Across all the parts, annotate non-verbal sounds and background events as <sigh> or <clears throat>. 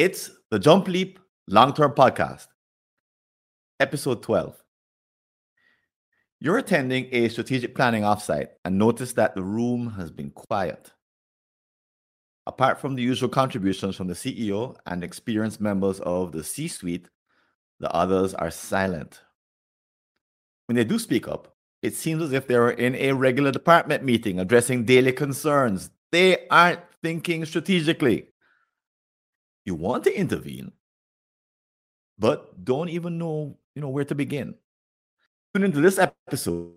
It's the Jump Leap Long Term Podcast, episode 12. You're attending a strategic planning offsite and notice that the room has been quiet. Apart from the usual contributions from the CEO and experienced members of the C suite, the others are silent. When they do speak up, it seems as if they are in a regular department meeting addressing daily concerns. They aren't thinking strategically. You want to intervene, but don't even know, you know, where to begin. Tune into this episode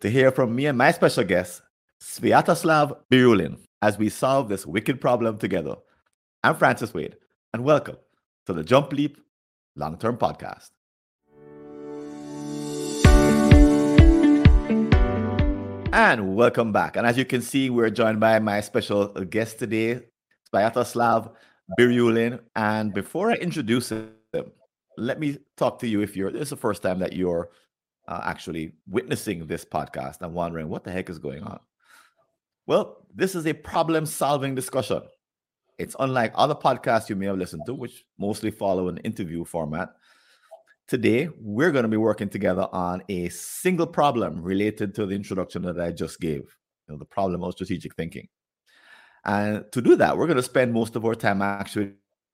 to hear from me and my special guest, Svyatoslav Biryulin, as we solve this wicked problem together. I'm Francis Wade, and welcome to the Jump Leap Long Term Podcast. And welcome back. And as you can see, we're joined by my special guest today, Svyatoslav Biryulin. And before I introduce him, let me talk to you if you're this is the first time that you're uh, actually witnessing this podcast and wondering what the heck is going on. Well, this is a problem solving discussion. It's unlike other podcasts you may have listened to, which mostly follow an interview format. Today, we're going to be working together on a single problem related to the introduction that I just gave, you know, the problem of strategic thinking. And to do that, we're going to spend most of our time actually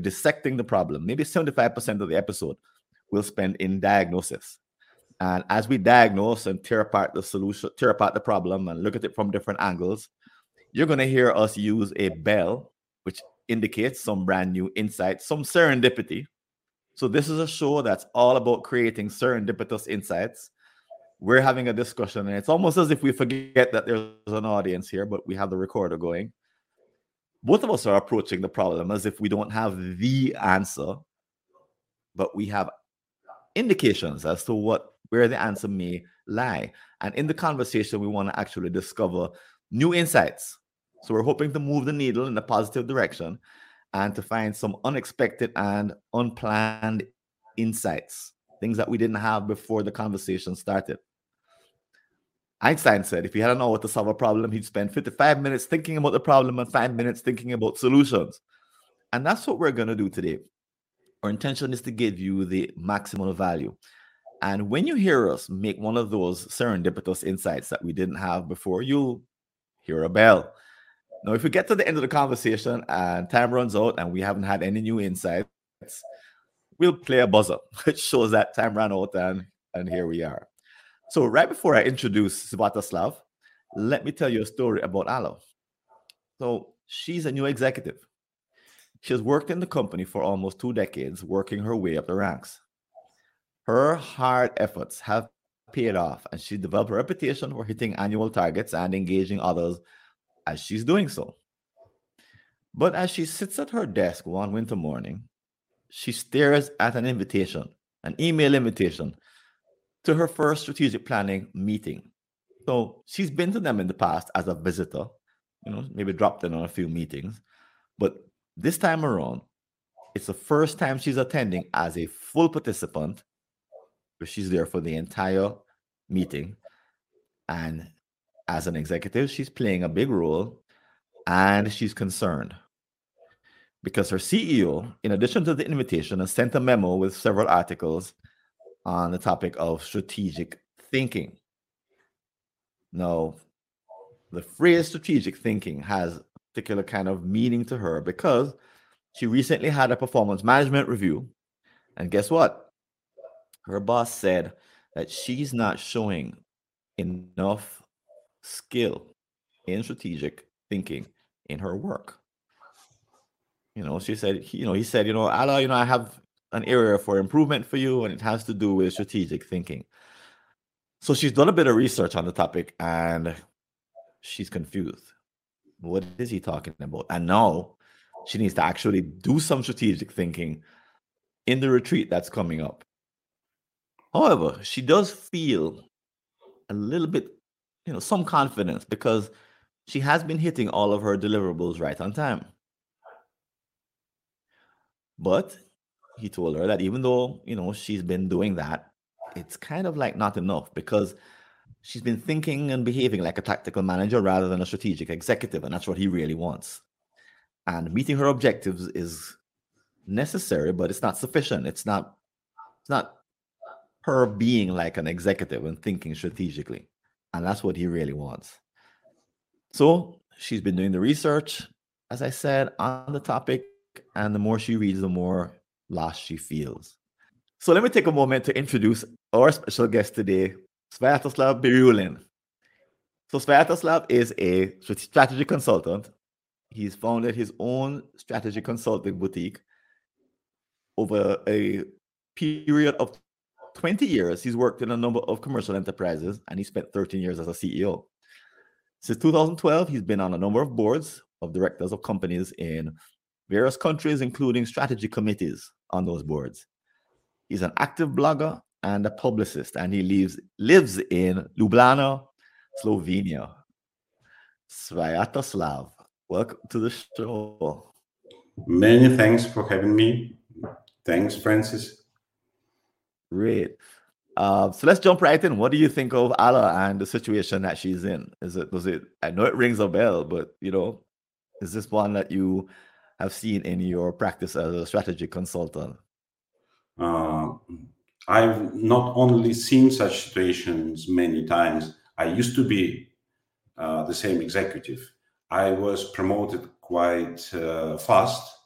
dissecting the problem. Maybe 75% of the episode we'll spend in diagnosis. And as we diagnose and tear apart the solution, tear apart the problem and look at it from different angles, you're going to hear us use a bell, which indicates some brand new insight, some serendipity, so this is a show that's all about creating serendipitous insights. We're having a discussion, and it's almost as if we forget that there's an audience here, but we have the recorder going. Both of us are approaching the problem as if we don't have the answer, but we have indications as to what where the answer may lie. And in the conversation, we want to actually discover new insights. So we're hoping to move the needle in a positive direction and to find some unexpected and unplanned insights, things that we didn't have before the conversation started. Einstein said if he had an hour to solve a problem, he'd spend 55 minutes thinking about the problem and five minutes thinking about solutions. And that's what we're going to do today. Our intention is to give you the maximum value. And when you hear us make one of those serendipitous insights that we didn't have before, you'll hear a bell. Now, if we get to the end of the conversation and time runs out and we haven't had any new insights, we'll play a buzzer, <laughs> which shows that time ran out and, and here we are. So, right before I introduce Svyatoslav, let me tell you a story about Alo. So, she's a new executive. She has worked in the company for almost two decades, working her way up the ranks. Her hard efforts have paid off, and she developed a reputation for hitting annual targets and engaging others as she's doing so. But as she sits at her desk one winter morning, she stares at an invitation, an email invitation to her first strategic planning meeting. So she's been to them in the past as a visitor, you know, maybe dropped in on a few meetings. But this time around, it's the first time she's attending as a full participant, where she's there for the entire meeting. And as an executive, she's playing a big role and she's concerned because her CEO, in addition to the invitation, has sent a memo with several articles on the topic of strategic thinking. Now, the phrase strategic thinking has a particular kind of meaning to her because she recently had a performance management review. And guess what? Her boss said that she's not showing enough skill in strategic thinking in her work. You know, she said, you know, he said, you know, Allah, you know, I have an area for improvement for you, and it has to do with strategic thinking. So she's done a bit of research on the topic and she's confused. What is he talking about? And now she needs to actually do some strategic thinking in the retreat that's coming up. However, she does feel a little bit you know, some confidence because she has been hitting all of her deliverables right on time. But he told her that even though, you know, she's been doing that, it's kind of like not enough because she's been thinking and behaving like a tactical manager rather than a strategic executive. And that's what he really wants. And meeting her objectives is necessary, but it's not sufficient. It's not it's not her being like an executive and thinking strategically. And that's what he really wants. So she's been doing the research, as I said, on the topic. And the more she reads, the more lost she feels. So let me take a moment to introduce our special guest today, Svyatoslav Biryulin. So Svyatoslav is a strategy consultant. He's founded his own strategy consulting boutique over a period of 20 years. He's worked in a number of commercial enterprises and he spent 13 years as a CEO. Since 2012, he's been on a number of boards of directors of companies in various countries, including strategy committees on those boards. He's an active blogger and a publicist, and he lives lives in Ljubljana, Slovenia. Svyatoslav, welcome to the show. Many thanks for having me. Thanks, Francis. Great. Uh, so let's jump right in. What do you think of Alla and the situation that she's in? Is it was it? I know it rings a bell, but you know, is this one that you have seen in your practice as a strategy consultant? Uh, I've not only seen such situations many times. I used to be uh, the same executive. I was promoted quite uh, fast.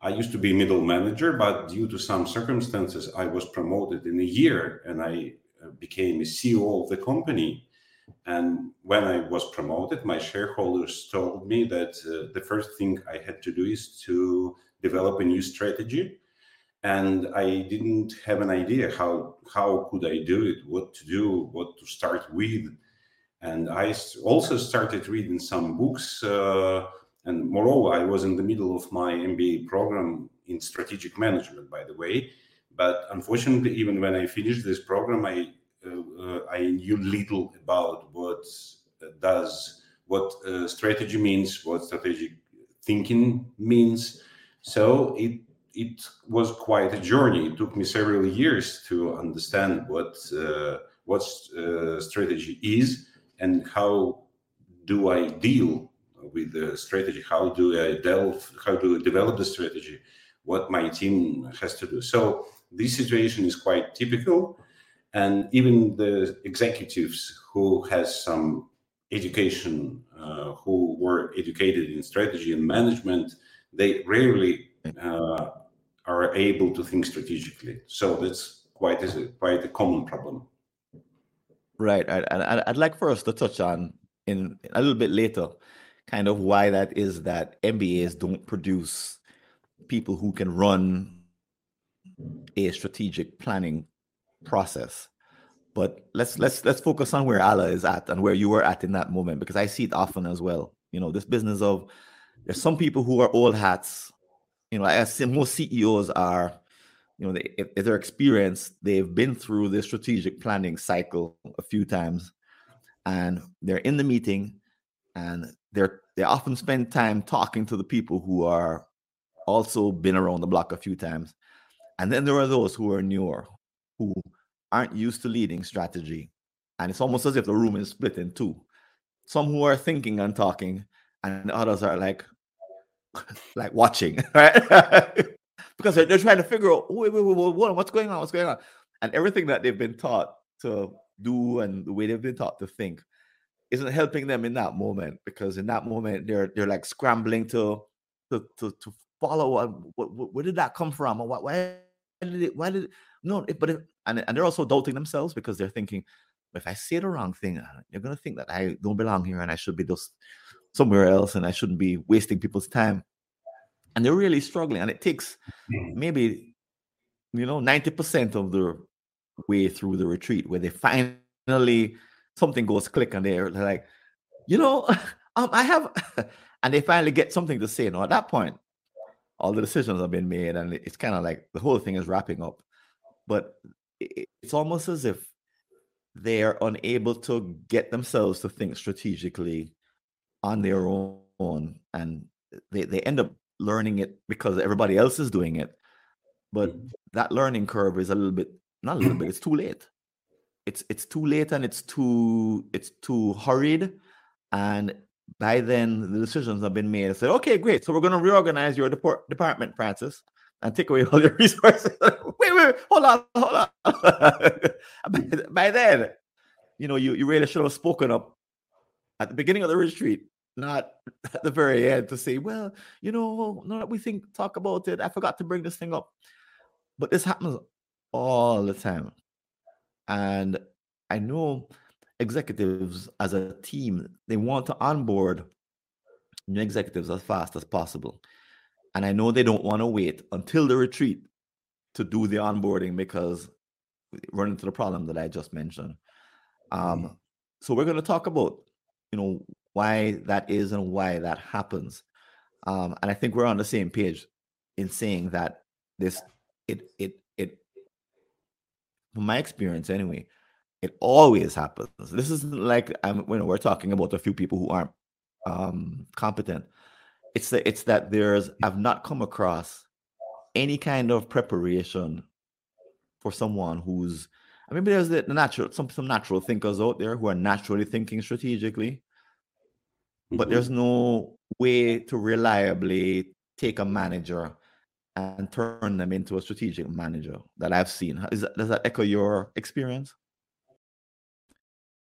I used to be middle manager, but due to some circumstances, I was promoted in a year and I uh, became a CEO of the company. And when I was promoted, my shareholders told me that uh, the first thing I had to do is to develop a new strategy. And I didn't have an idea how how could I do it, what to do, what to start with. And I also started reading some books. Uh, and moreover, I was in the middle of my MBA program in strategic management, by the way. But unfortunately, even when I finished this program, I I knew little about what does what uh, strategy means, what strategic thinking means. So it it was quite a journey. It took me several years to understand what uh, what uh, strategy is and how do I deal with the strategy. How do I delve? How do I develop the strategy? What my team has to do. So this situation is quite typical and even the executives who has some education uh, who were educated in strategy and management they rarely uh, are able to think strategically. So that's quite a, quite a common problem. Right. And I'd, like for us to touch on in a little bit later kind of why that is that mbas don't produce people who can run a strategic planning process. But let's let's let's focus on where Allah is at and where you were at in that moment because I see it often as well. You know, this business of there's some people who are old hats. You know, I see most CEOs are, you know, they, if, they're experienced, they've been through the strategic planning cycle a few times, and they're in the meeting, and they're they often spend time talking to the people who are also been around the block a few times and then there are those who are newer, who aren't used to leading strategy. And it's almost as if the room is split in two. Some who are thinking and talking, and others are like, <laughs> like watching, <laughs> right? <laughs> because they're, they're, trying to figure out, oh, wait, wait, wait, wait, what's going on? What's going on? And everything that they've been taught to do and the way they've been taught to think isn't helping them in that moment because in that moment they're they're like scrambling to to to, to follow um, what, what, where did that come from or what why did it? Why did it? No, but and and they're also doubting themselves because they're thinking, if I say the wrong thing, uh, they're gonna think that I don't belong here and I should be just somewhere else and I shouldn't be wasting people's time. And they're really struggling, and it takes mm. maybe you know ninety percent of the way through the retreat where they finally something goes click and they're, they're like, you know, <laughs> um, I have, <laughs> and they finally get something to say. Now at that point, all the decisions have been made and it's kind of like the whole thing is wrapping up but it's almost as if they are unable to get themselves to think strategically on their own and they, they end up learning it because everybody else is doing it but mm-hmm. that learning curve is a little bit not a little bit <clears throat> it's too late it's it's too late and it's too it's too hurried and by then the decisions have been made. I said, okay, great. So we're going to reorganize your deport- department, Francis, and take away all your <laughs> resources. wait, wait, hold on, hold on. <laughs> by, by then, you know, you, you really should have spoken up at the beginning of the retreat, not <laughs> at the very end to say, well, you know, now that we think talk about it, I forgot to bring this thing up. But this happens all the time. And I know executives as a team, they want to onboard new executives as fast as possible. And I know they don't want to wait until the retreat to do the onboarding because we run into the problem that I just mentioned. Um, mm-hmm. so we're going to talk about, you know, why that is and why that happens. Um, and I think we're on the same page in saying that this, it, it, it, from my experience anyway, it always happens. This isn't like I'm, you know, we're talking about a few people who aren't um, competent. It's that it's that there's I've not come across any kind of preparation for someone who's I mean there's the natural some some natural thinkers out there who are naturally thinking strategically, but mm-hmm. there's no way to reliably take a manager and turn them into a strategic manager that I've seen. Is that, does that echo your experience?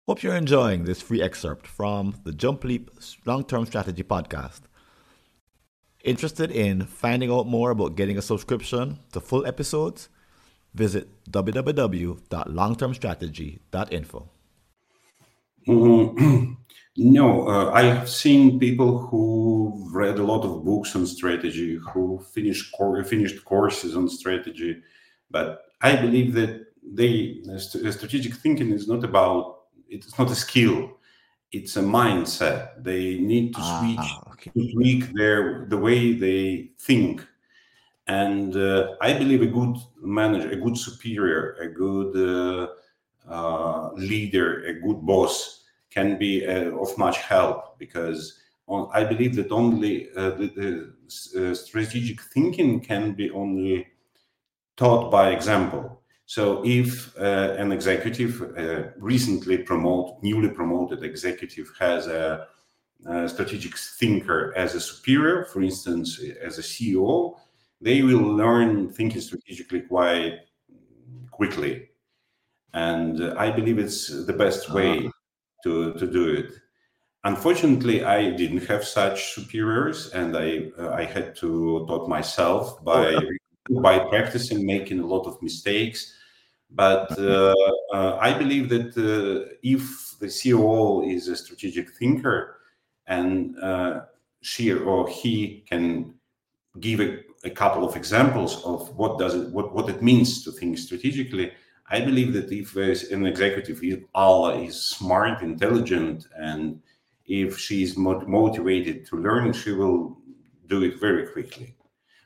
Hope you're enjoying this free excerpt from the Jump Leap Long Term Strategy podcast. Interested in finding out more about getting a subscription to full episodes? Visit www.longtermstrategy.info. Mm-hmm. <clears throat> no, uh, I have seen people who read a lot of books on strategy, who finished cor- finished courses on strategy, but I believe that they strategic thinking is not about it's not a skill it's a mindset. They need to switch ah, okay. to tweak their the way they think. And uh, i believe a good manager a good superior a good uh, uh, leader a good boss can be uh, of much help because on, i believe that only uh, the, the uh, strategic thinking can be only taught by example so if uh, an executive, uh, recently promoted, newly promoted executive has a, a, strategic thinker as a superior, for instance, as a CEO, they will learn thinking strategically quite quickly. And uh, I believe it's the best way uh-huh. to, to do it. Unfortunately, I didn't have such superiors, and I uh, I had to taught myself by by practicing, making a lot of mistakes. But uh, uh, I believe that uh, if the CEO is a strategic thinker and uh, she or he can give a, a, couple of examples of what does it what, what it means to think strategically, I believe that if there's an executive, if Allah is smart, intelligent, and if she is motivated to learn, she will do it very quickly.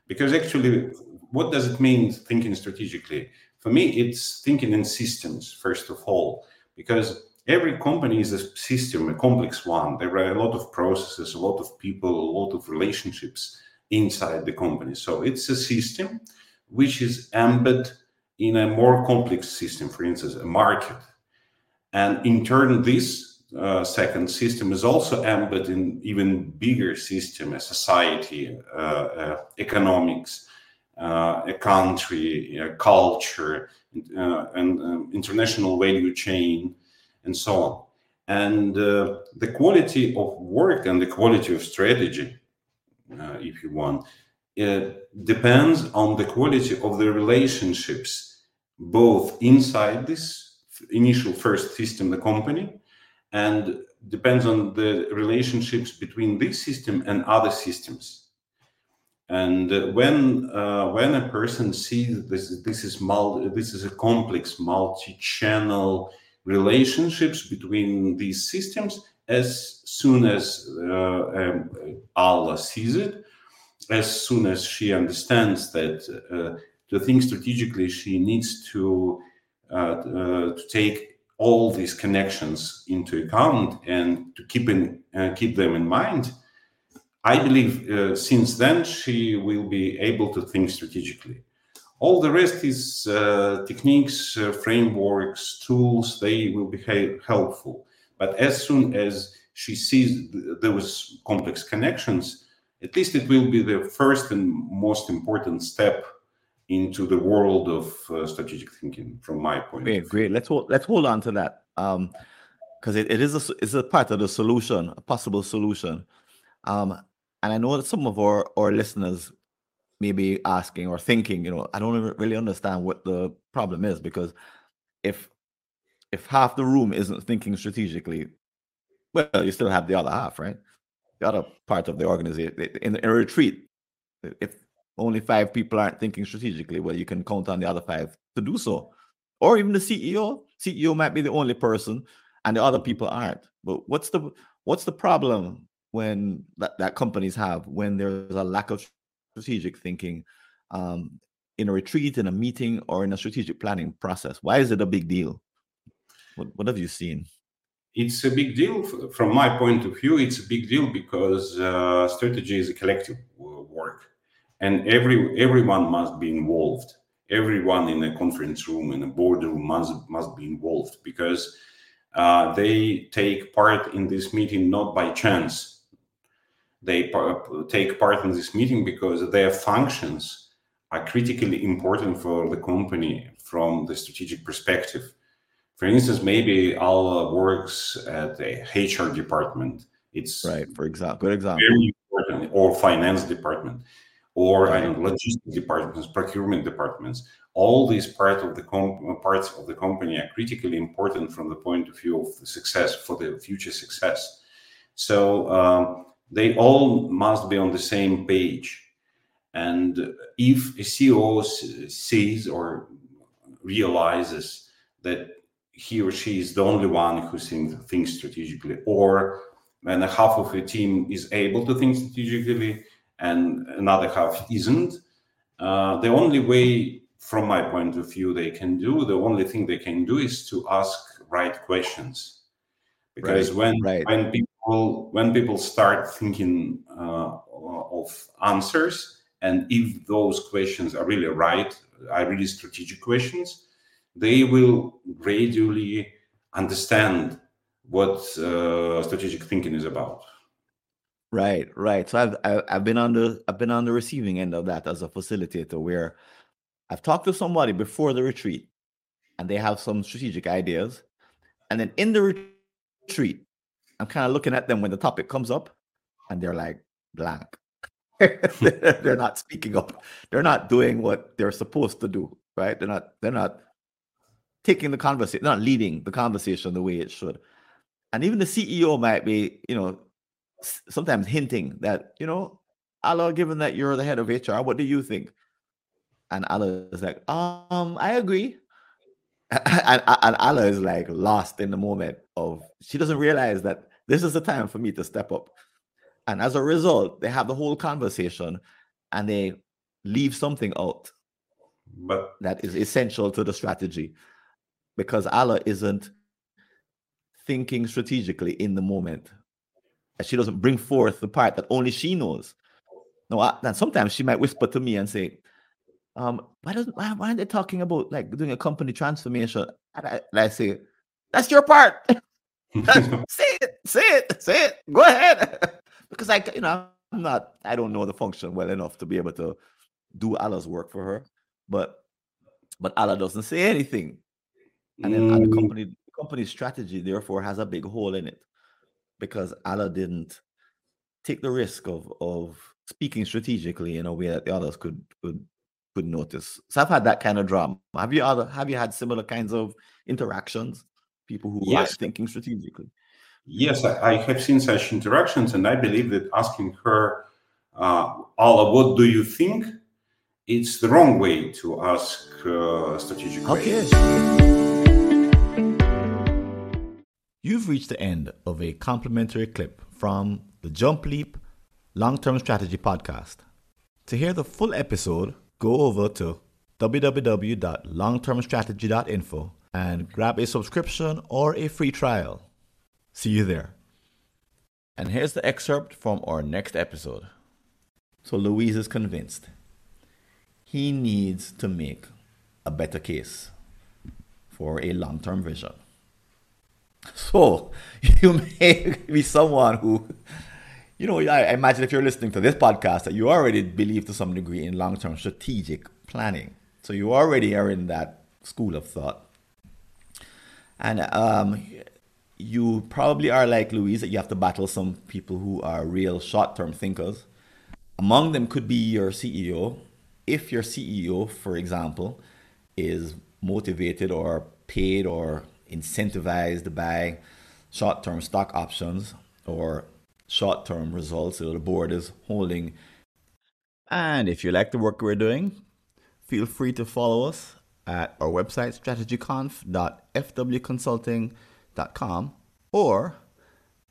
Because actually, what does it mean thinking strategically? For me, it's thinking in systems, first of all, because every company is a system, a complex one. There are a lot of processes, a lot of people, a lot of relationships inside the company. So it's a system which is embedded in a more complex system, for instance, a market. And in turn, this uh, second system is also embedded in even bigger system, a society, uh, uh, economics, a country, a culture, uh, and um, international value chain, and so on. And uh, the quality of work and the quality of strategy, if you want, depends on the quality of the relationships, both inside this initial first system, the company, and depends on the relationships between this system and other systems and uh, when uh, when a person sees this, this is multi, this is a complex multi-channel relationships between these systems. As soon as uh, um, Allah sees it, as soon as she understands that uh, to think strategically, she needs to uh, uh, to take all these connections into account and to keep in keep them in mind I believe uh, since then she will be able to think strategically. All the rest is uh, techniques, uh, frameworks, tools, they will be helpful. But as soon as she sees th- those complex connections, at least it will be the first and most important step into the world of uh, strategic thinking from my point great, of view. Great, let's hold, let's hold on to that. Um, because it, it is a it's a part of the solution, a possible solution. Um, and I know that some of our, our listeners may be asking or thinking, you know, I don't really understand what the problem is because if if half the room isn't thinking strategically, well, you still have the other half, right? The other part of the organization in, in a retreat. If only five people aren't thinking strategically, well, you can count on the other five to do so. Or even the CEO. CEO might be the only person and the other people aren't. But what's the what's the problem when that, that companies have when there's a lack of strategic thinking um, in a retreat, in a meeting, or in a strategic planning process? Why is it a big deal? What, what have you seen? It's a big deal from my point of view. It's a big deal because uh, strategy is a collective work, and every everyone must be involved. Everyone in a conference room in a boardroom must must be involved because uh, they take part in this meeting not by chance. They take part in this meeting because their functions are critically important for the company from the strategic perspective. For instance, maybe Alla works at the HR department. It's right, for example, good example. Very important, or finance department, or right. I don't know, logistics departments, procurement departments all these part of the parts of the company are critically important from the point of view of the success for the future success. So um, they all must be on the same page. And if a CEO sees or realizes that he or she is the only one who thinks strategically, or when half of a team is able to think strategically and another half isn't, uh, the only way from my point of view, they can do. The only thing they can do is to ask right questions, because right, when right. when people when people start thinking uh, of answers, and if those questions are really right, are really strategic questions, they will gradually understand what uh, strategic thinking is about. Right, right. So I've I've been on the I've been on the receiving end of that as a facilitator, where I've talked to somebody before the retreat and they have some strategic ideas. And then in the retreat, I'm kind of looking at them when the topic comes up and they're like blank. <laughs> <laughs> they're not speaking up. They're not doing what they're supposed to do, right? They're not, they're not taking the conversation, not leading the conversation the way it should. And even the CEO might be, you know, sometimes hinting that, you know, Allah, given that you're the head of HR, what do you think? And Allah is like, um, I agree. <laughs> and, and Allah is like lost in the moment of she doesn't realize that this is the time for me to step up. And as a result, they have the whole conversation and they leave something out but that is essential to the strategy because Allah isn't thinking strategically in the moment. and She doesn't bring forth the part that only she knows. No, and sometimes she might whisper to me and say, um, why doesn't why, why aren't they talking about like doing a company transformation? And I, and I say, that's your part. <laughs> say it, say it, say it. Go ahead. <laughs> because I, you know, I'm not, I don't know the function well enough to be able to do Allah's work for her. But but Allah doesn't say anything. And then mm. the company the company's strategy therefore has a big hole in it because Allah didn't take the risk of of speaking strategically in a way that the others could could could notice. So I've had that kind of drama. Have you other have you had similar kinds of interactions? People who yes. are thinking strategically. Yes, I, I, have seen such interactions, and I believe that asking her, uh, "Allah, what do you think?" It's the wrong way to ask uh, strategic. Okay. You've reached the end of a complimentary clip from the Jump Leap Long Term Strategy podcast. To hear the full episode go over to www.longtermstrategy.info and grab a subscription or a free trial. See you there. And here's the excerpt from our next episode. So Louise is convinced he needs to make a better case for a long term vision. <laughs> So <laughs> you may be someone who you know, I imagine if you're listening to this podcast that you already believe to some degree in long term strategic planning. So you already are in that school of thought. And um, you probably are like Louise that you have to battle some people who are real short term thinkers. Among them could be your CEO. If your CEO, for example, is motivated or paid or incentivized by short term stock options or short term results that the board is holding. And if you like the work we're doing, feel free to follow us at our website, strategyconf.fwconsulting.com, or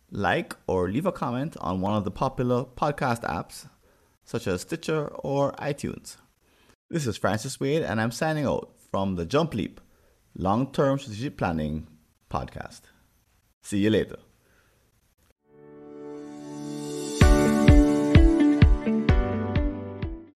like or leave a comment on one of the popular podcast apps, such as Stitcher or iTunes. This is Francis Wade, and I'm signing out from the Jump Leap Long Term Strategic Planning Podcast. See you later.